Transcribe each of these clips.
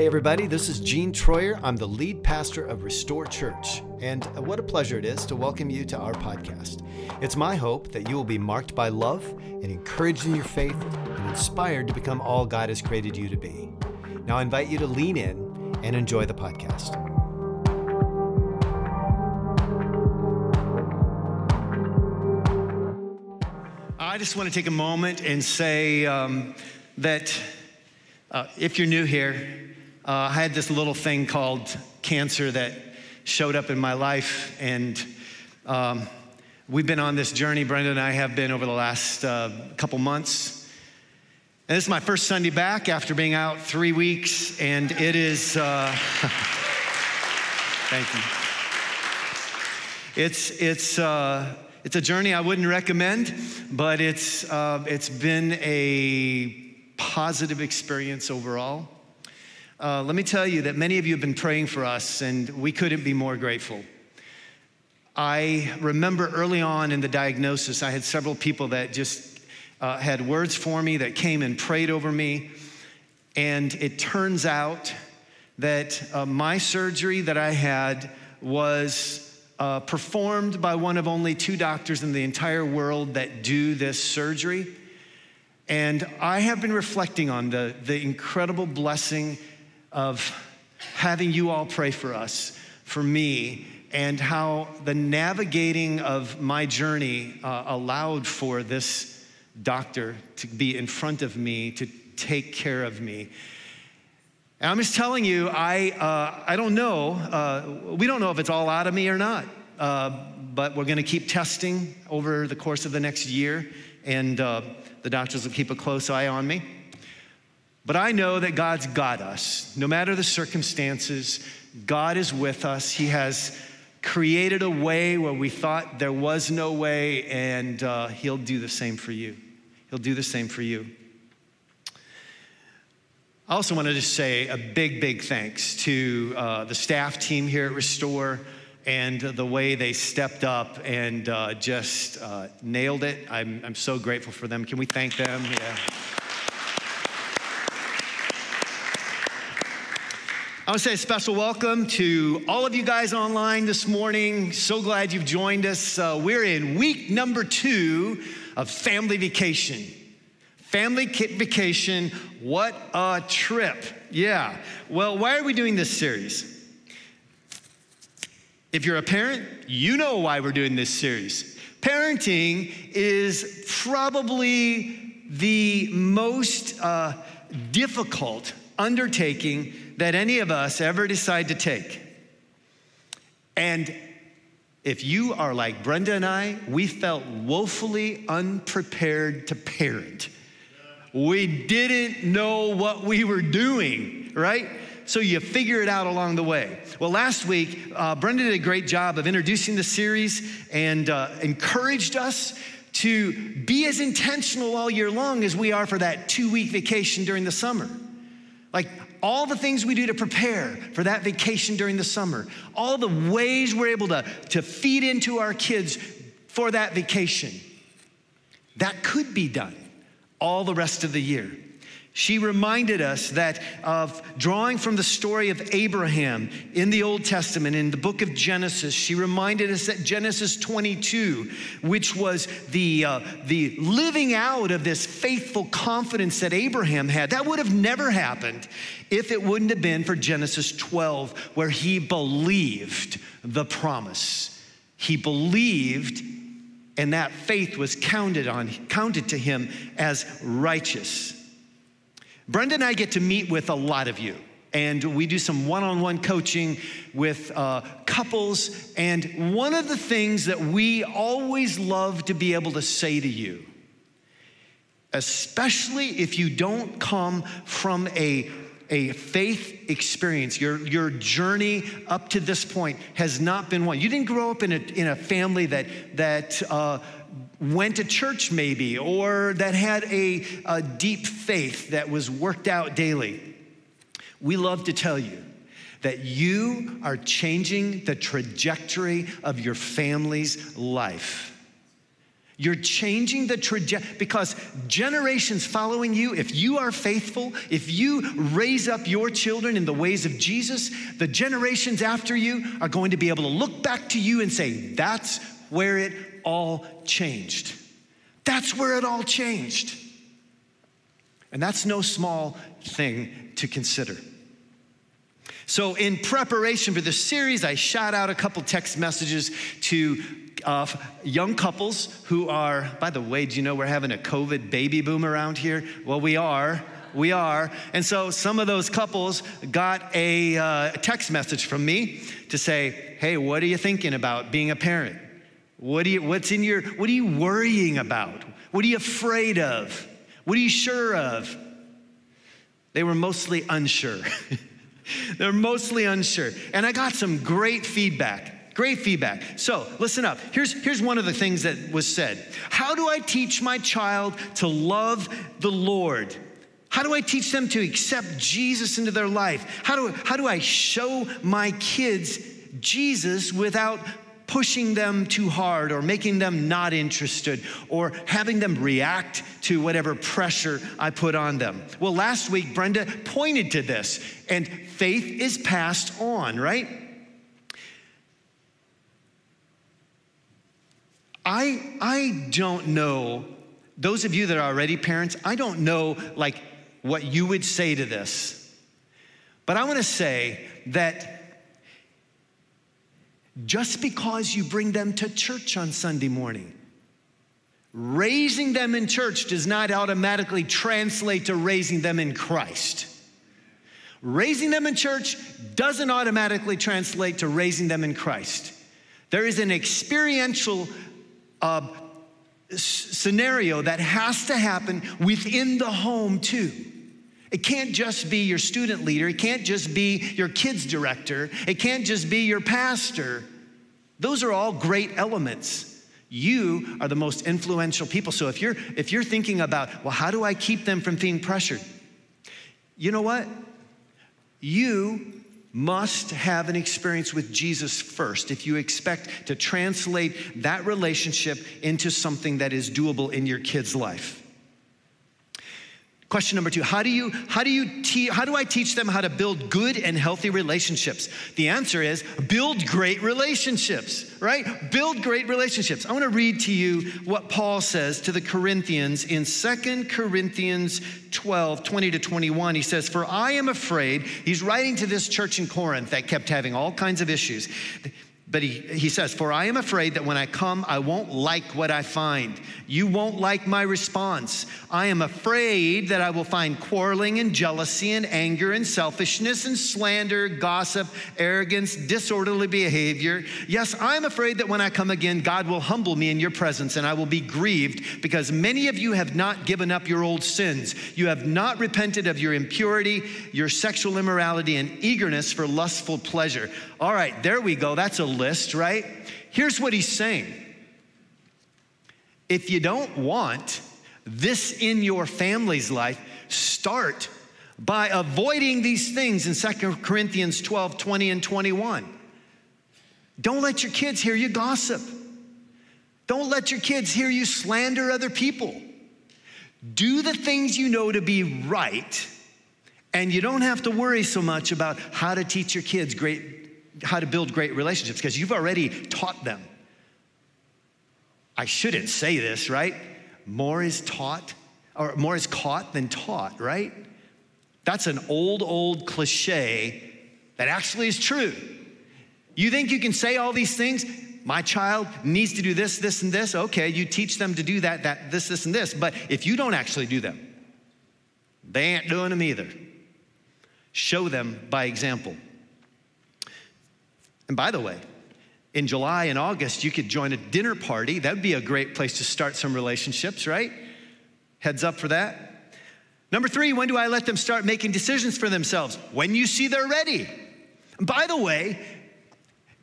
Hey, everybody, this is Gene Troyer. I'm the lead pastor of Restore Church, and what a pleasure it is to welcome you to our podcast. It's my hope that you will be marked by love and encouraged in your faith and inspired to become all God has created you to be. Now, I invite you to lean in and enjoy the podcast. I just want to take a moment and say um, that uh, if you're new here, uh, I had this little thing called cancer that showed up in my life, and um, we've been on this journey. Brenda and I have been over the last uh, couple months. And this is my first Sunday back after being out three weeks, and it is. Uh, thank you. It's it's uh, it's a journey I wouldn't recommend, but it's uh, it's been a positive experience overall. Uh, let me tell you that many of you have been praying for us, and we couldn't be more grateful. I remember early on in the diagnosis, I had several people that just uh, had words for me that came and prayed over me. And it turns out that uh, my surgery that I had was uh, performed by one of only two doctors in the entire world that do this surgery. And I have been reflecting on the, the incredible blessing of having you all pray for us, for me, and how the navigating of my journey uh, allowed for this doctor to be in front of me, to take care of me. And I'm just telling you, I, uh, I don't know. Uh, we don't know if it's all out of me or not. Uh, but we're going to keep testing over the course of the next year, and uh, the doctors will keep a close eye on me. But I know that God's got us. No matter the circumstances, God is with us. He has created a way where we thought there was no way, and uh, He'll do the same for you. He'll do the same for you. I also want to say a big, big thanks to uh, the staff team here at Restore and the way they stepped up and uh, just uh, nailed it. I'm, I'm so grateful for them. Can we thank them? Yeah. I want to say a special welcome to all of you guys online this morning. So glad you've joined us. Uh, we're in week number two of family vacation. Family kit vacation, what a trip. Yeah. Well, why are we doing this series? If you're a parent, you know why we're doing this series. Parenting is probably the most uh, difficult undertaking that any of us ever decide to take. And if you are like Brenda and I, we felt woefully unprepared to parent. We didn't know what we were doing, right? So you figure it out along the way. Well, last week, uh, Brenda did a great job of introducing the series and uh, encouraged us to be as intentional all year long as we are for that two week vacation during the summer. Like, all the things we do to prepare for that vacation during the summer, all the ways we're able to, to feed into our kids for that vacation, that could be done all the rest of the year. She reminded us that of drawing from the story of Abraham in the Old Testament, in the book of Genesis, she reminded us that Genesis 22, which was the, uh, the living out of this faithful confidence that Abraham had, that would have never happened if it wouldn't have been for Genesis 12, where he believed the promise. He believed, and that faith was counted on, counted to him as righteous. Brenda and I get to meet with a lot of you. And we do some one on one coaching with uh, couples. And one of the things that we always love to be able to say to you, especially if you don't come from a a faith experience. Your, your journey up to this point has not been one. You didn't grow up in a, in a family that, that uh, went to church maybe or that had a, a deep faith that was worked out daily, we love to tell you that you are changing the trajectory of your family's life. You're changing the trajectory because generations following you, if you are faithful, if you raise up your children in the ways of Jesus, the generations after you are going to be able to look back to you and say, that's where it all changed. That's where it all changed. And that's no small thing to consider. So, in preparation for this series, I shot out a couple text messages to uh, young couples who are, by the way, do you know we're having a COVID baby boom around here? Well, we are. We are. And so some of those couples got a uh, text message from me to say, hey, what are you thinking about being a parent? What do you, what's in your, what are you worrying about? What are you afraid of? What are you sure of? They were mostly unsure. They're mostly unsure. And I got some great feedback. Great feedback. So listen up. Here's, here's one of the things that was said How do I teach my child to love the Lord? How do I teach them to accept Jesus into their life? How do, how do I show my kids Jesus without pushing them too hard or making them not interested or having them react to whatever pressure I put on them. Well, last week, Brenda pointed to this, and faith is passed on, right? I, I don't know, those of you that are already parents, I don't know like what you would say to this. But I want to say that just because you bring them to church on Sunday morning. Raising them in church does not automatically translate to raising them in Christ. Raising them in church doesn't automatically translate to raising them in Christ. There is an experiential uh, scenario that has to happen within the home, too. It can't just be your student leader. It can't just be your kids director. It can't just be your pastor. Those are all great elements. You are the most influential people. So if you're if you're thinking about, well, how do I keep them from being pressured? You know what? You must have an experience with Jesus first if you expect to translate that relationship into something that is doable in your kid's life. Question number two, how do you, how do you, te- how do I teach them how to build good and healthy relationships? The answer is build great relationships, right? Build great relationships. I want to read to you what Paul says to the Corinthians in Second Corinthians 12, 20 to 21. He says, For I am afraid, he's writing to this church in Corinth that kept having all kinds of issues. But he, he says, For I am afraid that when I come, I won't like what I find. You won't like my response. I am afraid that I will find quarreling and jealousy and anger and selfishness and slander, gossip, arrogance, disorderly behavior. Yes, I'm afraid that when I come again, God will humble me in your presence and I will be grieved because many of you have not given up your old sins. You have not repented of your impurity, your sexual immorality, and eagerness for lustful pleasure. All right, there we go. That's a list, right? Here's what he's saying if you don't want this in your family's life, start by avoiding these things in 2 Corinthians 12 20 and 21. Don't let your kids hear you gossip. Don't let your kids hear you slander other people. Do the things you know to be right, and you don't have to worry so much about how to teach your kids great how to build great relationships because you've already taught them. I shouldn't say this, right? More is taught, or more is caught than taught, right? That's an old, old cliche that actually is true. You think you can say all these things? My child needs to do this, this, and this. Okay, you teach them to do that, that, this, this, and this. But if you don't actually do them, they ain't doing them either. Show them by example. And by the way, in July and August, you could join a dinner party. That would be a great place to start some relationships, right? Heads up for that. Number three, when do I let them start making decisions for themselves? When you see they're ready. by the way,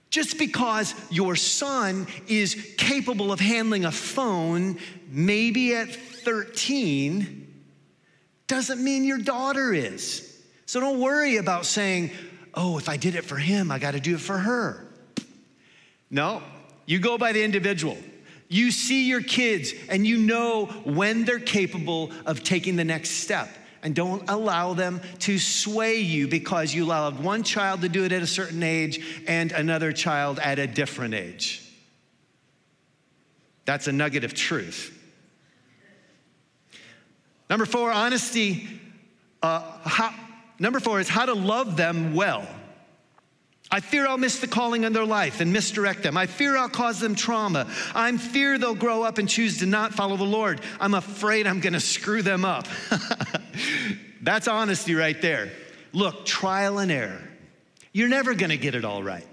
just because your son is capable of handling a phone, maybe at 13, doesn't mean your daughter is. So don't worry about saying, oh, if I did it for him, I got to do it for her. No, you go by the individual. You see your kids and you know when they're capable of taking the next step. And don't allow them to sway you because you allowed one child to do it at a certain age and another child at a different age. That's a nugget of truth. Number four, honesty. Uh, how, number four is how to love them well. I fear I'll miss the calling in their life and misdirect them. I fear I'll cause them trauma. I'm fear they'll grow up and choose to not follow the Lord. I'm afraid I'm going to screw them up. That's honesty right there. Look, trial and error. You're never going to get it all right.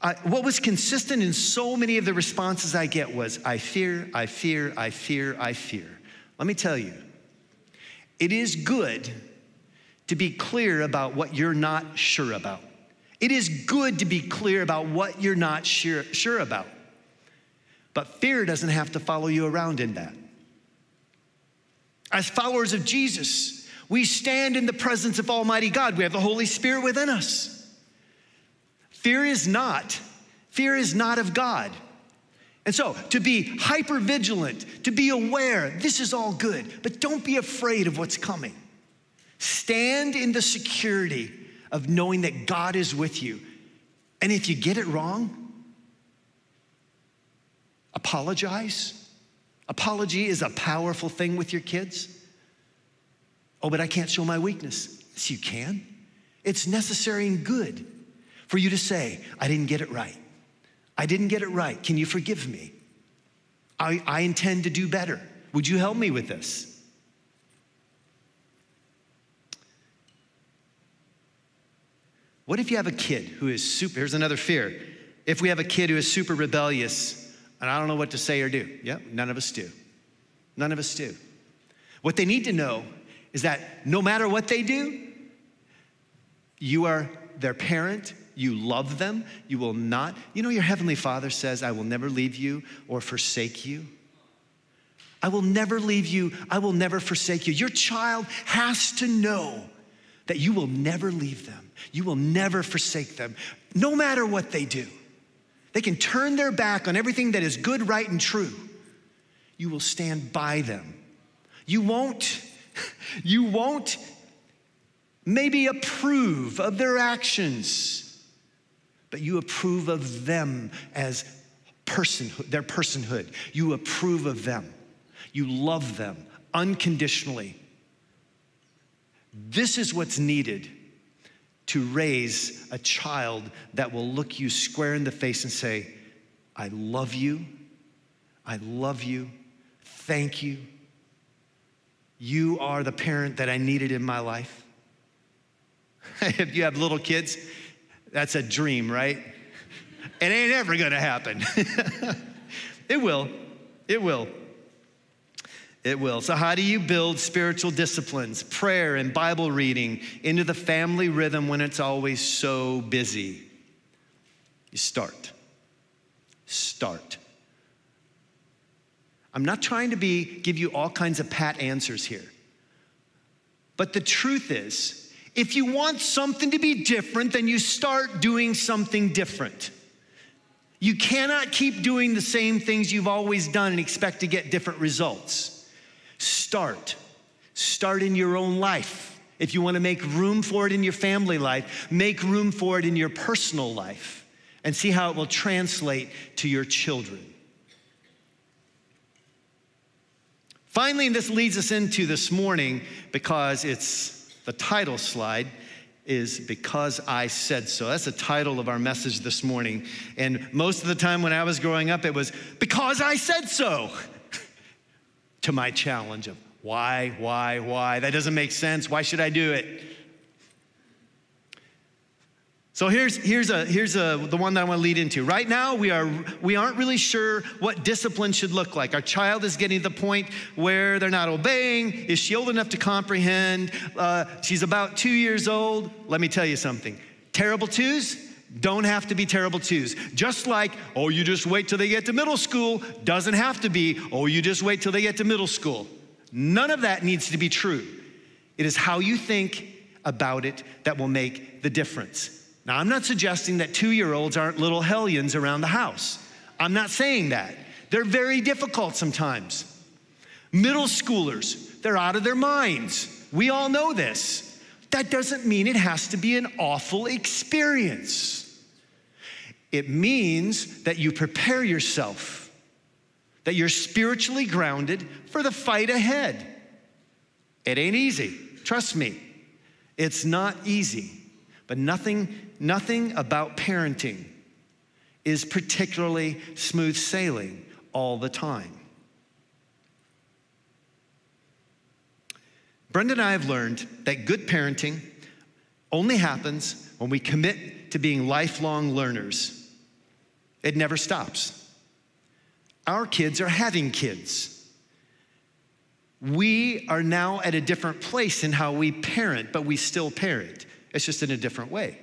I, what was consistent in so many of the responses I get was I fear, I fear, I fear, I fear. Let me tell you, it is good to be clear about what you're not sure about. It is good to be clear about what you're not sure, sure about. But fear doesn't have to follow you around in that. As followers of Jesus, we stand in the presence of Almighty God. We have the Holy Spirit within us. Fear is not, fear is not of God. And so, to be hyper vigilant, to be aware, this is all good, but don't be afraid of what's coming. Stand in the security of knowing that God is with you. And if you get it wrong, apologize. Apology is a powerful thing with your kids. Oh, but I can't show my weakness. Yes, you can. It's necessary and good for you to say, I didn't get it right. I didn't get it right. Can you forgive me? I, I intend to do better. Would you help me with this? What if you have a kid who is super, here's another fear. If we have a kid who is super rebellious and I don't know what to say or do, yep, none of us do. None of us do. What they need to know is that no matter what they do, you are their parent, you love them, you will not. You know, your Heavenly Father says, I will never leave you or forsake you. I will never leave you, I will never forsake you. Your child has to know that you will never leave them. You will never forsake them, no matter what they do. They can turn their back on everything that is good, right, and true. You will stand by them. You won't, you won't maybe approve of their actions, but you approve of them as personhood, their personhood. You approve of them. You love them unconditionally. This is what's needed to raise a child that will look you square in the face and say, I love you. I love you. Thank you. You are the parent that I needed in my life. if you have little kids, that's a dream, right? It ain't ever gonna happen. it will. It will. It will. So, how do you build spiritual disciplines, prayer and Bible reading into the family rhythm when it's always so busy? You start. Start. I'm not trying to be give you all kinds of pat answers here. But the truth is, if you want something to be different, then you start doing something different. You cannot keep doing the same things you've always done and expect to get different results. Start. Start in your own life. If you want to make room for it in your family life, make room for it in your personal life and see how it will translate to your children. Finally, and this leads us into this morning because it's the title slide is because I said so. That's the title of our message this morning. And most of the time when I was growing up, it was because I said so to my challenge of why, why, why? That doesn't make sense. Why should I do it? So here's, here's, a, here's a, the one that I want to lead into. Right now, we, are, we aren't really sure what discipline should look like. Our child is getting to the point where they're not obeying. Is she old enough to comprehend? Uh, she's about two years old. Let me tell you something terrible twos don't have to be terrible twos. Just like, oh, you just wait till they get to middle school, doesn't have to be, oh, you just wait till they get to middle school. None of that needs to be true. It is how you think about it that will make the difference. Now, I'm not suggesting that two year olds aren't little hellions around the house. I'm not saying that. They're very difficult sometimes. Middle schoolers, they're out of their minds. We all know this. That doesn't mean it has to be an awful experience. It means that you prepare yourself, that you're spiritually grounded for the fight ahead. It ain't easy, trust me. It's not easy, but nothing, nothing about parenting is particularly smooth sailing all the time. Brenda and I have learned that good parenting only happens when we commit to being lifelong learners. It never stops. Our kids are having kids. We are now at a different place in how we parent, but we still parent. It's just in a different way.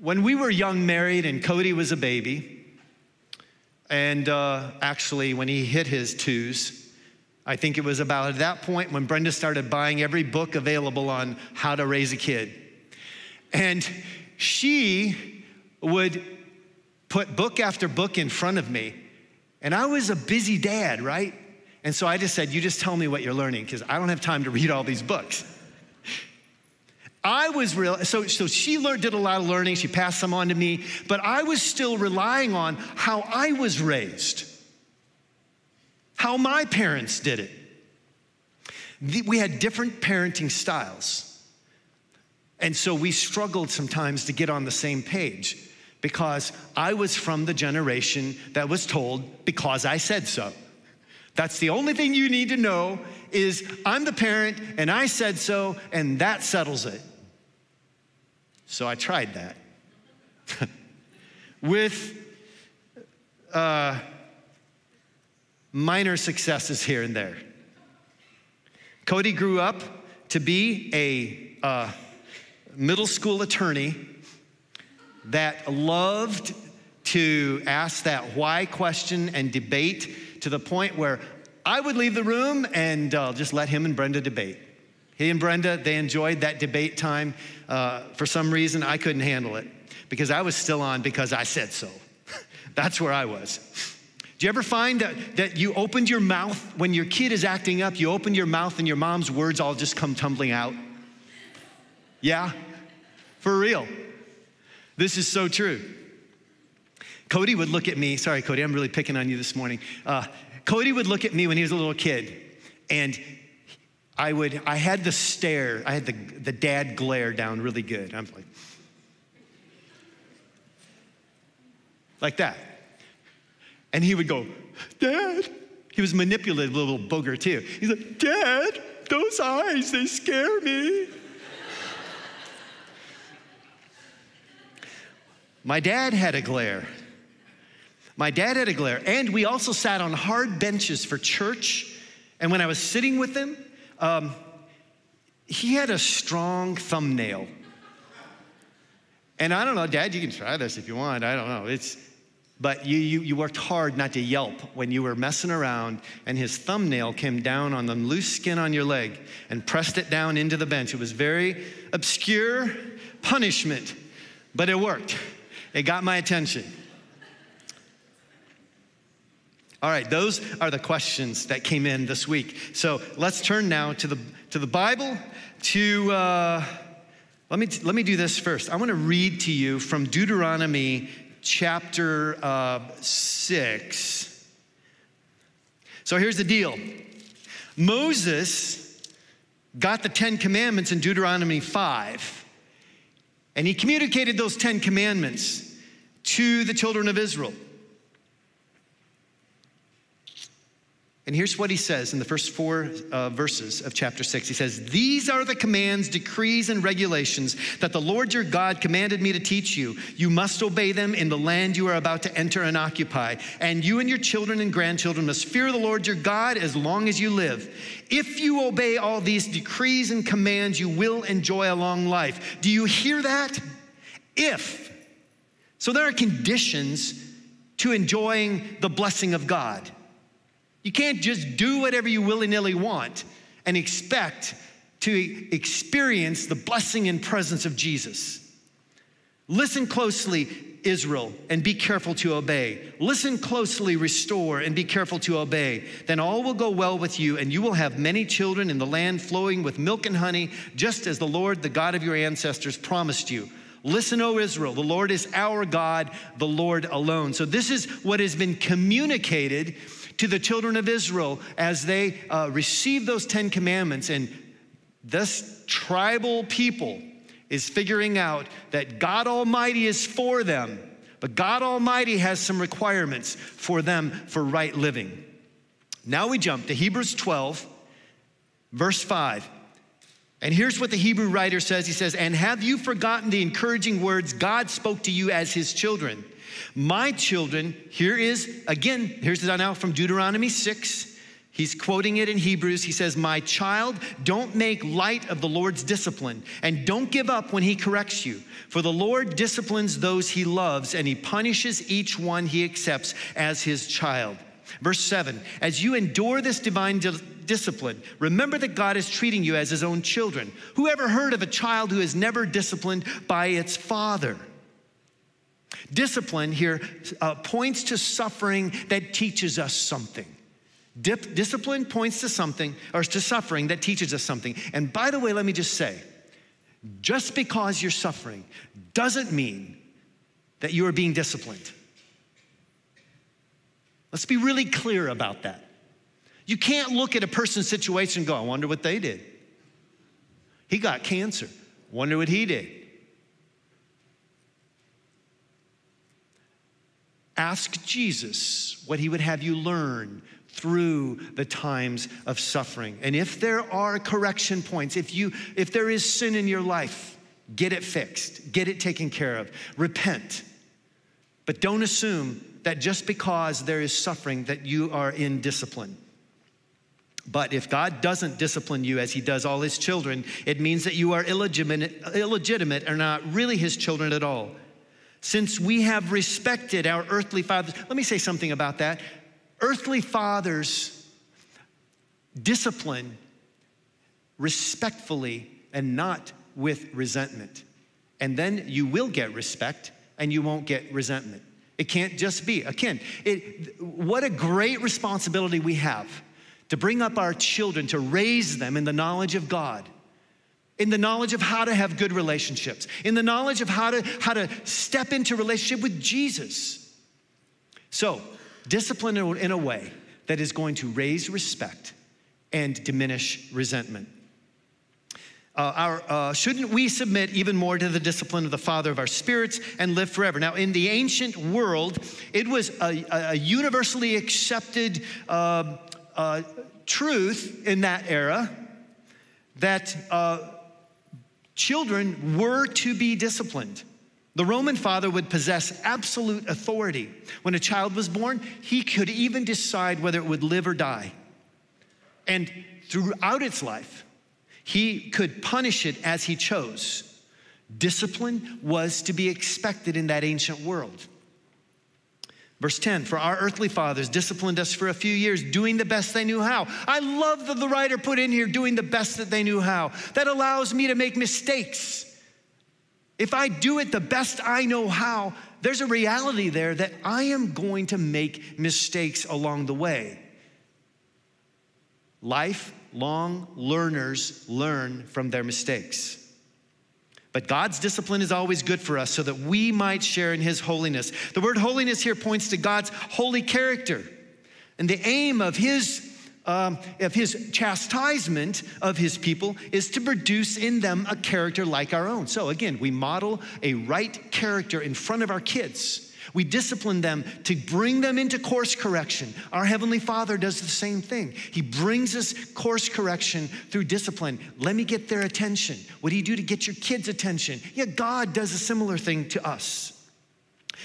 When we were young married and Cody was a baby, and uh, actually when he hit his twos, I think it was about at that point when Brenda started buying every book available on how to raise a kid. And she would put book after book in front of me. And I was a busy dad, right? And so I just said, You just tell me what you're learning, because I don't have time to read all these books. I was real, so, so she learned, did a lot of learning. She passed some on to me, but I was still relying on how I was raised, how my parents did it. We had different parenting styles. And so we struggled sometimes to get on the same page because I was from the generation that was told, because I said so. That's the only thing you need to know is I'm the parent and I said so, and that settles it. So I tried that with uh, minor successes here and there. Cody grew up to be a uh, middle school attorney that loved to ask that why question and debate to the point where I would leave the room and uh, just let him and Brenda debate. He and Brenda, they enjoyed that debate time. Uh, for some reason, I couldn't handle it because I was still on because I said so. That's where I was. Do you ever find that, that you opened your mouth when your kid is acting up, you open your mouth and your mom's words all just come tumbling out? Yeah? For real. This is so true. Cody would look at me, sorry, Cody, I'm really picking on you this morning. Uh, Cody would look at me when he was a little kid, and I would, I had the stare, I had the, the dad glare down really good. I'm like, like that. And he would go, Dad. He was manipulative, little booger too. He's like, Dad, those eyes, they scare me. My dad had a glare. My dad had a glare. And we also sat on hard benches for church. And when I was sitting with him, um, he had a strong thumbnail. And I don't know, Dad, you can try this if you want. I don't know. It's, but you, you, you worked hard not to yelp when you were messing around, and his thumbnail came down on the loose skin on your leg and pressed it down into the bench. It was very obscure punishment, but it worked. It got my attention. All right, those are the questions that came in this week. So let's turn now to the, to the Bible. To uh, let me let me do this first. I want to read to you from Deuteronomy chapter uh, six. So here's the deal. Moses got the Ten Commandments in Deuteronomy five, and he communicated those Ten Commandments to the children of Israel. And here's what he says in the first four uh, verses of chapter six. He says, These are the commands, decrees, and regulations that the Lord your God commanded me to teach you. You must obey them in the land you are about to enter and occupy. And you and your children and grandchildren must fear the Lord your God as long as you live. If you obey all these decrees and commands, you will enjoy a long life. Do you hear that? If. So there are conditions to enjoying the blessing of God. You can't just do whatever you willy nilly want and expect to experience the blessing and presence of Jesus. Listen closely. Israel, and be careful to obey. Listen closely, restore, and be careful to obey. Then all will go well with you, and you will have many children in the land flowing with milk and honey, just as the Lord, the God of your ancestors, promised you. Listen, O Israel, the Lord is our God, the Lord alone. So, this is what has been communicated to the children of Israel as they uh, receive those Ten Commandments. And this tribal people is figuring out that God Almighty is for them, but God Almighty has some requirements for them for right living. Now we jump to Hebrews 12, verse 5. And here's what the Hebrew writer says He says, And have you forgotten the encouraging words God spoke to you as his children? My children, here is, again, here's the now from Deuteronomy 6. He's quoting it in Hebrews. He says, My child, don't make light of the Lord's discipline, and don't give up when he corrects you. For the Lord disciplines those he loves, and he punishes each one he accepts as his child. Verse 7 As you endure this divine di- discipline, remember that God is treating you as his own children. Who ever heard of a child who is never disciplined by its father? Discipline here uh, points to suffering that teaches us something. Dip, discipline points to something, or to suffering that teaches us something. And by the way, let me just say just because you're suffering doesn't mean that you are being disciplined. Let's be really clear about that. You can't look at a person's situation and go, I wonder what they did. He got cancer. Wonder what he did. Ask Jesus what he would have you learn through the times of suffering. And if there are correction points, if you if there is sin in your life, get it fixed, get it taken care of. Repent. But don't assume that just because there is suffering that you are in discipline. But if God doesn't discipline you as he does all his children, it means that you are illegitimate, illegitimate or not really his children at all. Since we have respected our earthly fathers, let me say something about that. Earthly fathers discipline respectfully and not with resentment. And then you will get respect and you won't get resentment. It can't just be. Again, it, what a great responsibility we have to bring up our children, to raise them in the knowledge of God, in the knowledge of how to have good relationships, in the knowledge of how to, how to step into relationship with Jesus. So, discipline in a way that is going to raise respect and diminish resentment. Uh, our, uh, shouldn't we submit even more to the discipline of the Father of our spirits and live forever? Now, in the ancient world, it was a, a universally accepted uh, uh truth in that era that uh, children were to be disciplined. The Roman father would possess absolute authority. When a child was born, he could even decide whether it would live or die. And throughout its life, he could punish it as he chose. Discipline was to be expected in that ancient world. Verse 10 For our earthly fathers disciplined us for a few years, doing the best they knew how. I love that the writer put in here, doing the best that they knew how. That allows me to make mistakes. If I do it the best I know how, there's a reality there that I am going to make mistakes along the way. Lifelong learners learn from their mistakes. But God's discipline is always good for us so that we might share in His holiness. The word holiness here points to God's holy character. And the aim of His um, of his chastisement of his people is to produce in them a character like our own. So again, we model a right character in front of our kids. We discipline them to bring them into course correction. Our Heavenly Father does the same thing. He brings us course correction through discipline. Let me get their attention. What do you do to get your kids' attention? Yeah, God does a similar thing to us.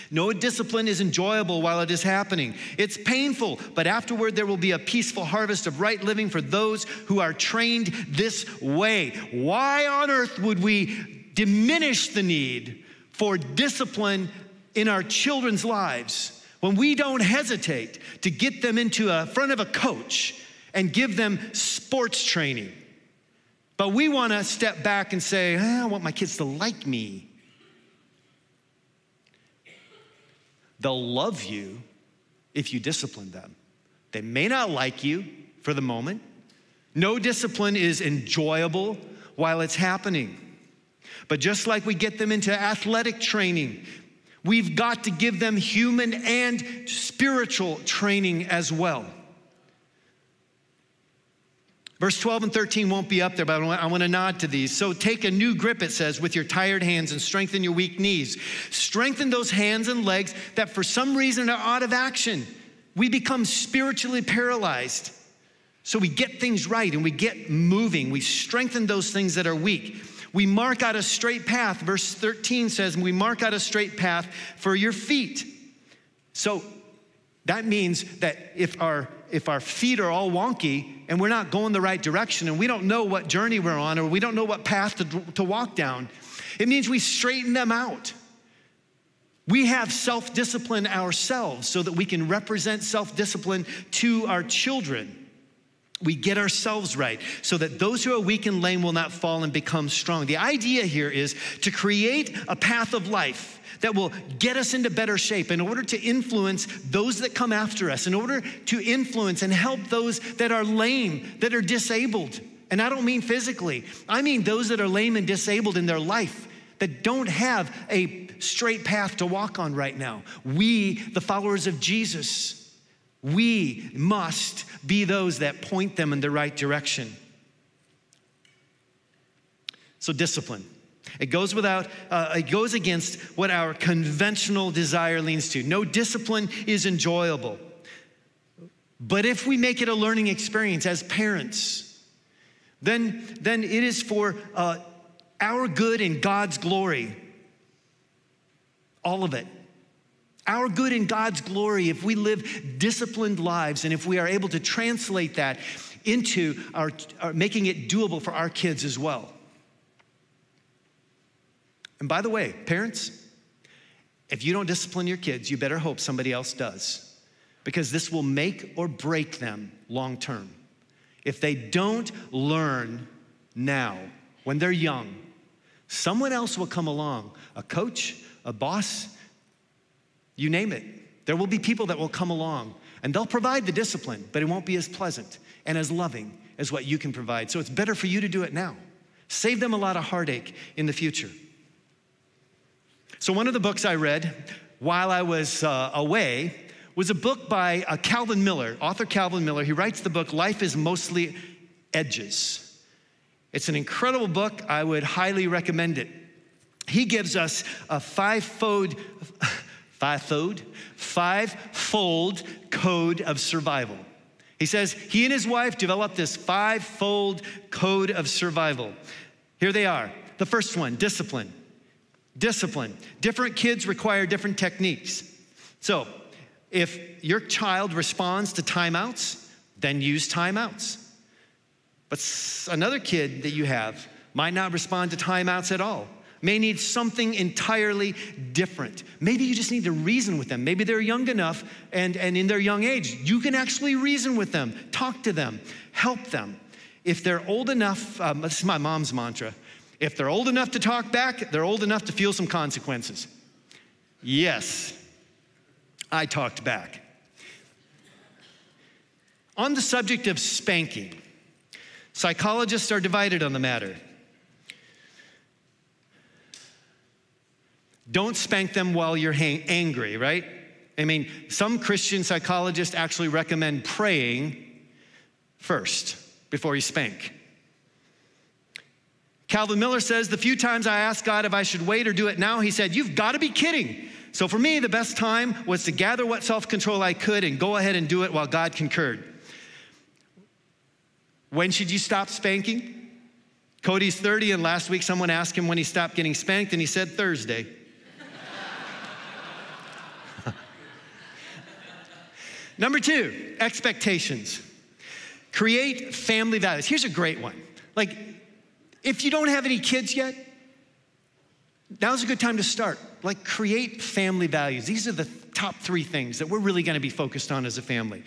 No discipline is enjoyable while it is happening. It's painful, but afterward there will be a peaceful harvest of right living for those who are trained this way. Why on earth would we diminish the need for discipline in our children's lives when we don't hesitate to get them into a front of a coach and give them sports training. But we want to step back and say, ah, I want my kids to like me. They'll love you if you discipline them. They may not like you for the moment. No discipline is enjoyable while it's happening. But just like we get them into athletic training, we've got to give them human and spiritual training as well. Verse 12 and 13 won't be up there, but I want to nod to these. So take a new grip, it says, with your tired hands and strengthen your weak knees. Strengthen those hands and legs that for some reason are out of action. We become spiritually paralyzed. So we get things right and we get moving. We strengthen those things that are weak. We mark out a straight path. Verse 13 says, We mark out a straight path for your feet. So that means that if our if our feet are all wonky and we're not going the right direction and we don't know what journey we're on or we don't know what path to, to walk down, it means we straighten them out. We have self discipline ourselves so that we can represent self discipline to our children. We get ourselves right so that those who are weak and lame will not fall and become strong. The idea here is to create a path of life that will get us into better shape in order to influence those that come after us, in order to influence and help those that are lame, that are disabled. And I don't mean physically, I mean those that are lame and disabled in their life that don't have a straight path to walk on right now. We, the followers of Jesus, we must be those that point them in the right direction. So, discipline. It goes without, uh, it goes against what our conventional desire leans to. No discipline is enjoyable. But if we make it a learning experience as parents, then, then it is for uh, our good and God's glory. All of it. Our good and God's glory if we live disciplined lives and if we are able to translate that into our, our making it doable for our kids as well. And by the way, parents, if you don't discipline your kids, you better hope somebody else does, because this will make or break them long term. If they don't learn now, when they're young, someone else will come along a coach, a boss, you name it. There will be people that will come along and they'll provide the discipline, but it won't be as pleasant and as loving as what you can provide. So it's better for you to do it now. Save them a lot of heartache in the future. So, one of the books I read while I was uh, away was a book by uh, Calvin Miller, author Calvin Miller. He writes the book Life is Mostly Edges. It's an incredible book. I would highly recommend it. He gives us a five-fold, five-fold, five-fold code of survival. He says he and his wife developed this five-fold code of survival. Here they are. The first one, discipline. Discipline. Different kids require different techniques. So, if your child responds to timeouts, then use timeouts. But another kid that you have might not respond to timeouts at all, may need something entirely different. Maybe you just need to reason with them. Maybe they're young enough and, and in their young age, you can actually reason with them, talk to them, help them. If they're old enough, um, this is my mom's mantra if they're old enough to talk back, they're old enough to feel some consequences. Yes, I talked back. On the subject of spanking, psychologists are divided on the matter. Don't spank them while you're hang- angry, right? I mean, some Christian psychologists actually recommend praying first before you spank. Calvin Miller says, The few times I asked God if I should wait or do it now, he said, You've got to be kidding. So for me, the best time was to gather what self control I could and go ahead and do it while God concurred. When should you stop spanking? Cody's 30, and last week someone asked him when he stopped getting spanked, and he said Thursday. Number two, expectations. Create family values. Here's a great one. Like, if you don't have any kids yet, now's a good time to start. Like, create family values. These are the top three things that we're really gonna be focused on as a family.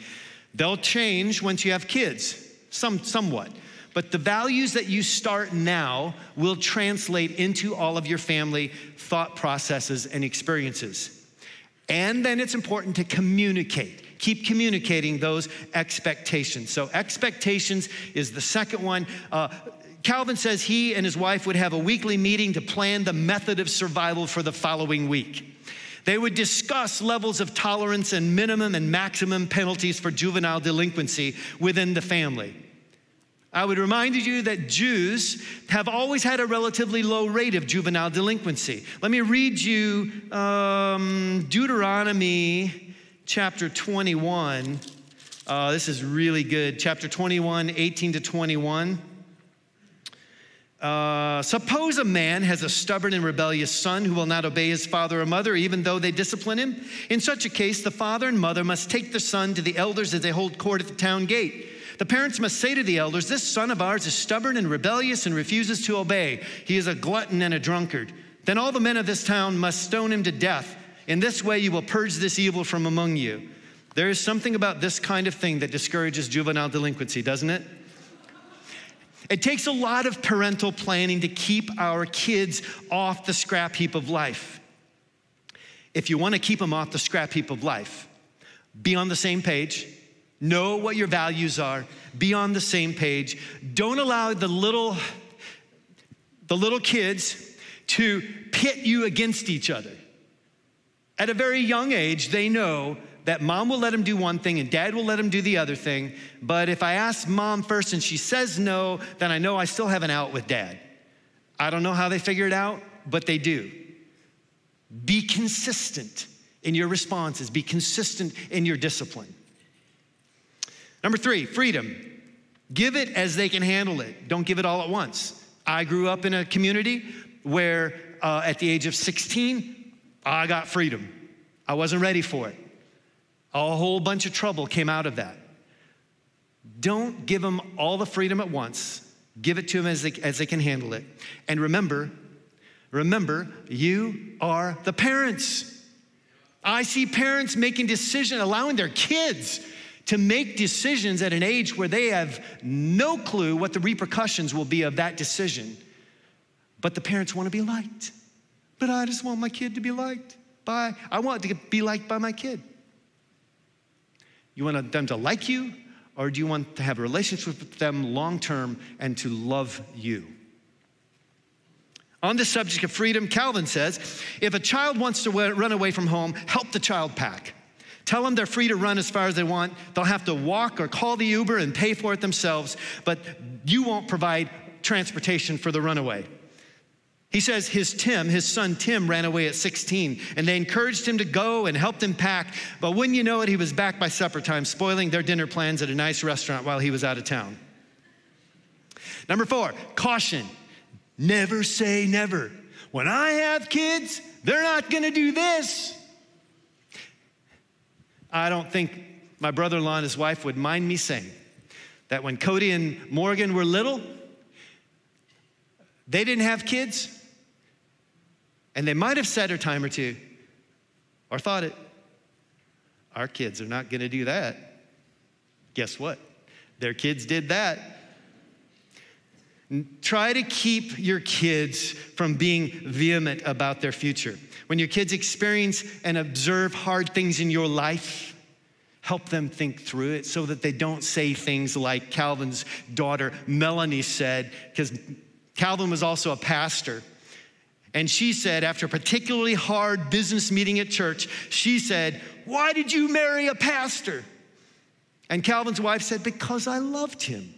They'll change once you have kids, some, somewhat. But the values that you start now will translate into all of your family thought processes and experiences. And then it's important to communicate. Keep communicating those expectations. So, expectations is the second one. Uh, Calvin says he and his wife would have a weekly meeting to plan the method of survival for the following week. They would discuss levels of tolerance and minimum and maximum penalties for juvenile delinquency within the family. I would remind you that Jews have always had a relatively low rate of juvenile delinquency. Let me read you um, Deuteronomy chapter 21. Uh, this is really good. Chapter 21, 18 to 21. Uh, suppose a man has a stubborn and rebellious son who will not obey his father or mother, even though they discipline him. In such a case, the father and mother must take the son to the elders as they hold court at the town gate. The parents must say to the elders, This son of ours is stubborn and rebellious and refuses to obey. He is a glutton and a drunkard. Then all the men of this town must stone him to death. In this way, you will purge this evil from among you. There is something about this kind of thing that discourages juvenile delinquency, doesn't it? It takes a lot of parental planning to keep our kids off the scrap heap of life. If you want to keep them off the scrap heap of life, be on the same page, know what your values are, be on the same page. Don't allow the little the little kids to pit you against each other. At a very young age, they know that mom will let them do one thing and dad will let them do the other thing. But if I ask mom first and she says no, then I know I still have an out with dad. I don't know how they figure it out, but they do. Be consistent in your responses, be consistent in your discipline. Number three, freedom. Give it as they can handle it. Don't give it all at once. I grew up in a community where uh, at the age of 16, I got freedom. I wasn't ready for it. A whole bunch of trouble came out of that. Don't give them all the freedom at once. Give it to them as they, as they can handle it. And remember, remember, you are the parents. I see parents making decisions, allowing their kids to make decisions at an age where they have no clue what the repercussions will be of that decision. But the parents want to be liked. But I just want my kid to be liked by, I want to be liked by my kid. You want them to like you, or do you want to have a relationship with them long term and to love you? On the subject of freedom, Calvin says if a child wants to run away from home, help the child pack. Tell them they're free to run as far as they want. They'll have to walk or call the Uber and pay for it themselves, but you won't provide transportation for the runaway. He says his Tim, his son Tim, ran away at 16, and they encouraged him to go and helped him pack. But wouldn't you know it, he was back by supper time, spoiling their dinner plans at a nice restaurant while he was out of town. Number four, caution. Never say never. When I have kids, they're not gonna do this. I don't think my brother in law and his wife would mind me saying that when Cody and Morgan were little, they didn't have kids, and they might have said a time or two, or thought it. Our kids are not going to do that. Guess what? Their kids did that. Try to keep your kids from being vehement about their future. When your kids experience and observe hard things in your life, help them think through it so that they don't say things like Calvin's daughter Melanie said, because Calvin was also a pastor. And she said, after a particularly hard business meeting at church, she said, Why did you marry a pastor? And Calvin's wife said, Because I loved him.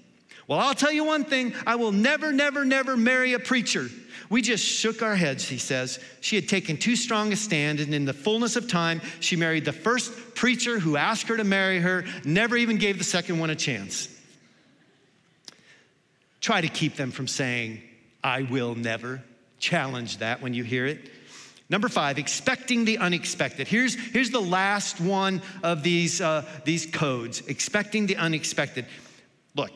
Well, I'll tell you one thing I will never, never, never marry a preacher. We just shook our heads, he says. She had taken too strong a stand, and in the fullness of time, she married the first preacher who asked her to marry her, never even gave the second one a chance. Try to keep them from saying, I will never. Challenge that when you hear it. Number five, expecting the unexpected. Here's, here's the last one of these, uh, these codes expecting the unexpected. Look,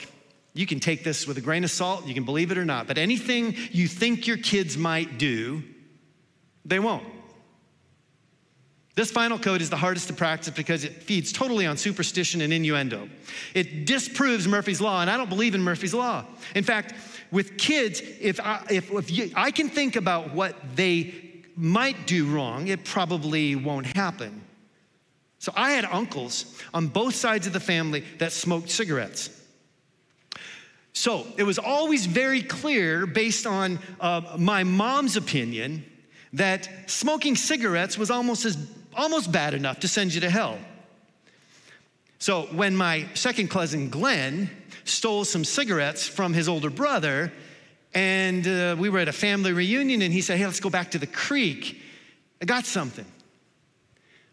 you can take this with a grain of salt, you can believe it or not, but anything you think your kids might do, they won't. This final code is the hardest to practice because it feeds totally on superstition and innuendo. It disproves Murphy's Law, and I don't believe in Murphy's Law. In fact, with kids, if I, if, if you, I can think about what they might do wrong, it probably won't happen. So I had uncles on both sides of the family that smoked cigarettes. So it was always very clear, based on uh, my mom's opinion, that smoking cigarettes was almost as almost bad enough to send you to hell. So when my second cousin Glenn stole some cigarettes from his older brother, and uh, we were at a family reunion, and he said, "Hey, let's go back to the creek. I got something."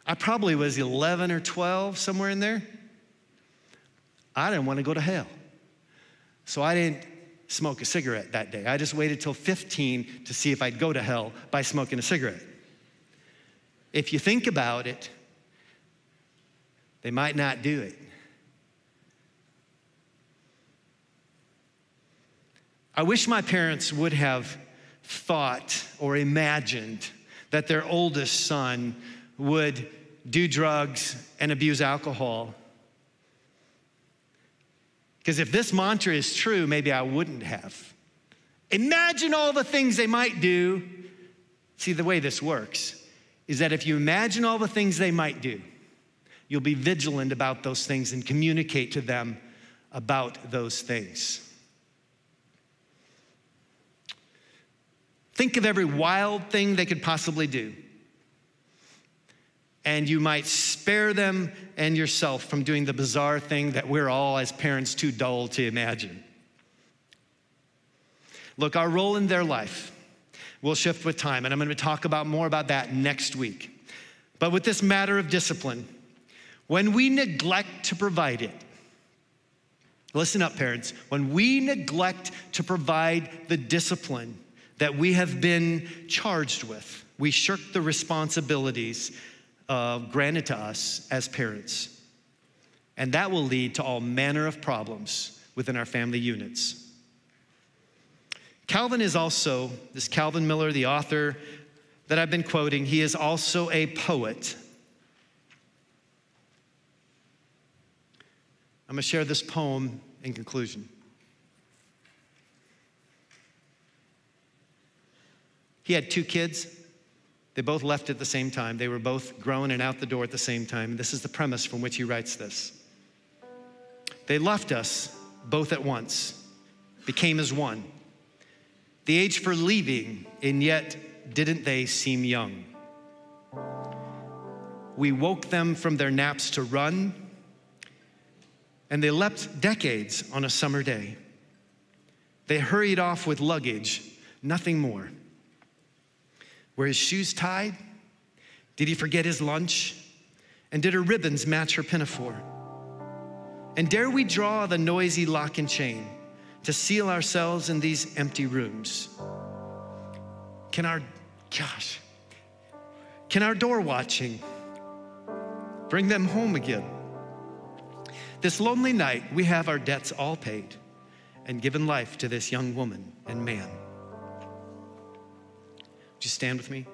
I probably was 11 or 12, somewhere in there. I didn't want to go to hell. So I didn't smoke a cigarette that day. I just waited till 15 to see if I'd go to hell by smoking a cigarette. If you think about it, they might not do it. I wish my parents would have thought or imagined that their oldest son would do drugs and abuse alcohol. Because if this mantra is true, maybe I wouldn't have. Imagine all the things they might do. See, the way this works is that if you imagine all the things they might do, you'll be vigilant about those things and communicate to them about those things. Think of every wild thing they could possibly do and you might spare them and yourself from doing the bizarre thing that we're all, as parents, too dull to imagine. Look, our role in their life will shift with time, and I'm going to talk about more about that next week. But with this matter of discipline, when we neglect to provide it, listen up, parents, when we neglect to provide the discipline that we have been charged with, we shirk the responsibilities uh, granted to us as parents. And that will lead to all manner of problems within our family units. Calvin is also, this Calvin Miller, the author that I've been quoting, he is also a poet. I'm to share this poem in conclusion. He had two kids. They both left at the same time. They were both grown and out the door at the same time. This is the premise from which he writes this. They left us both at once, became as one. The age for leaving, and yet didn't they seem young? We woke them from their naps to run, and they leapt decades on a summer day. They hurried off with luggage, nothing more. Were his shoes tied? Did he forget his lunch? And did her ribbons match her pinafore? And dare we draw the noisy lock and chain to seal ourselves in these empty rooms? Can our, gosh, can our door watching bring them home again? This lonely night, we have our debts all paid and given life to this young woman and man. You stand with me?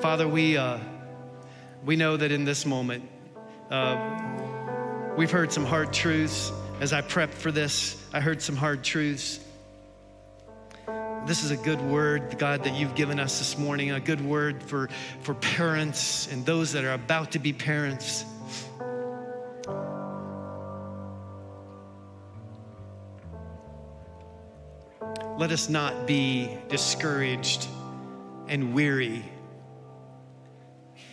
Father, we, uh, we know that in this moment, uh, we've heard some hard truths. As I prepped for this, I heard some hard truths. This is a good word, God, that you've given us this morning, a good word for, for parents and those that are about to be parents. Let us not be discouraged and weary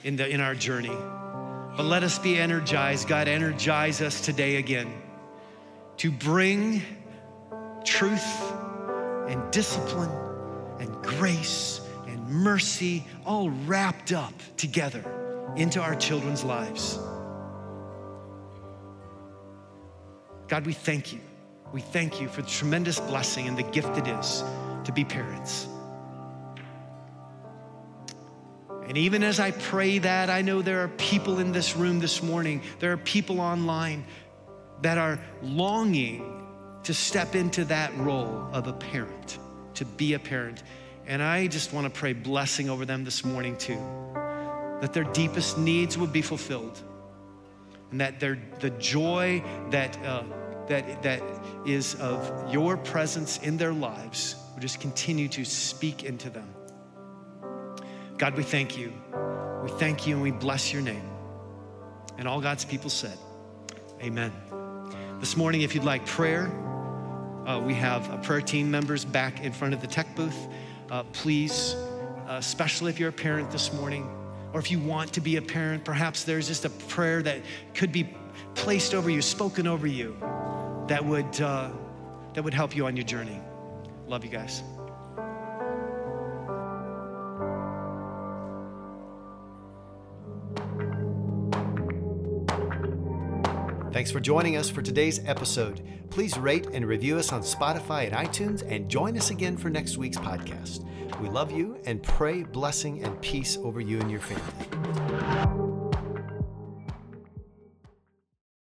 in, the, in our journey, but let us be energized. God, energize us today again to bring truth and discipline and grace and mercy all wrapped up together into our children's lives. God, we thank you we thank you for the tremendous blessing and the gift it is to be parents. And even as I pray that, I know there are people in this room this morning, there are people online that are longing to step into that role of a parent, to be a parent. And I just want to pray blessing over them this morning, too, that their deepest needs would be fulfilled, and that their, the joy that uh, that, that is of your presence in their lives would just continue to speak into them. God, we thank you. We thank you and we bless your name. And all God's people said, Amen. This morning, if you'd like prayer, uh, we have uh, prayer team members back in front of the tech booth. Uh, please, uh, especially if you're a parent this morning, or if you want to be a parent, perhaps there's just a prayer that could be placed over you, spoken over you, that would, uh, that would help you on your journey. Love you guys. Thanks for joining us for today's episode. Please rate and review us on Spotify and iTunes and join us again for next week's podcast. We love you and pray blessing and peace over you and your family.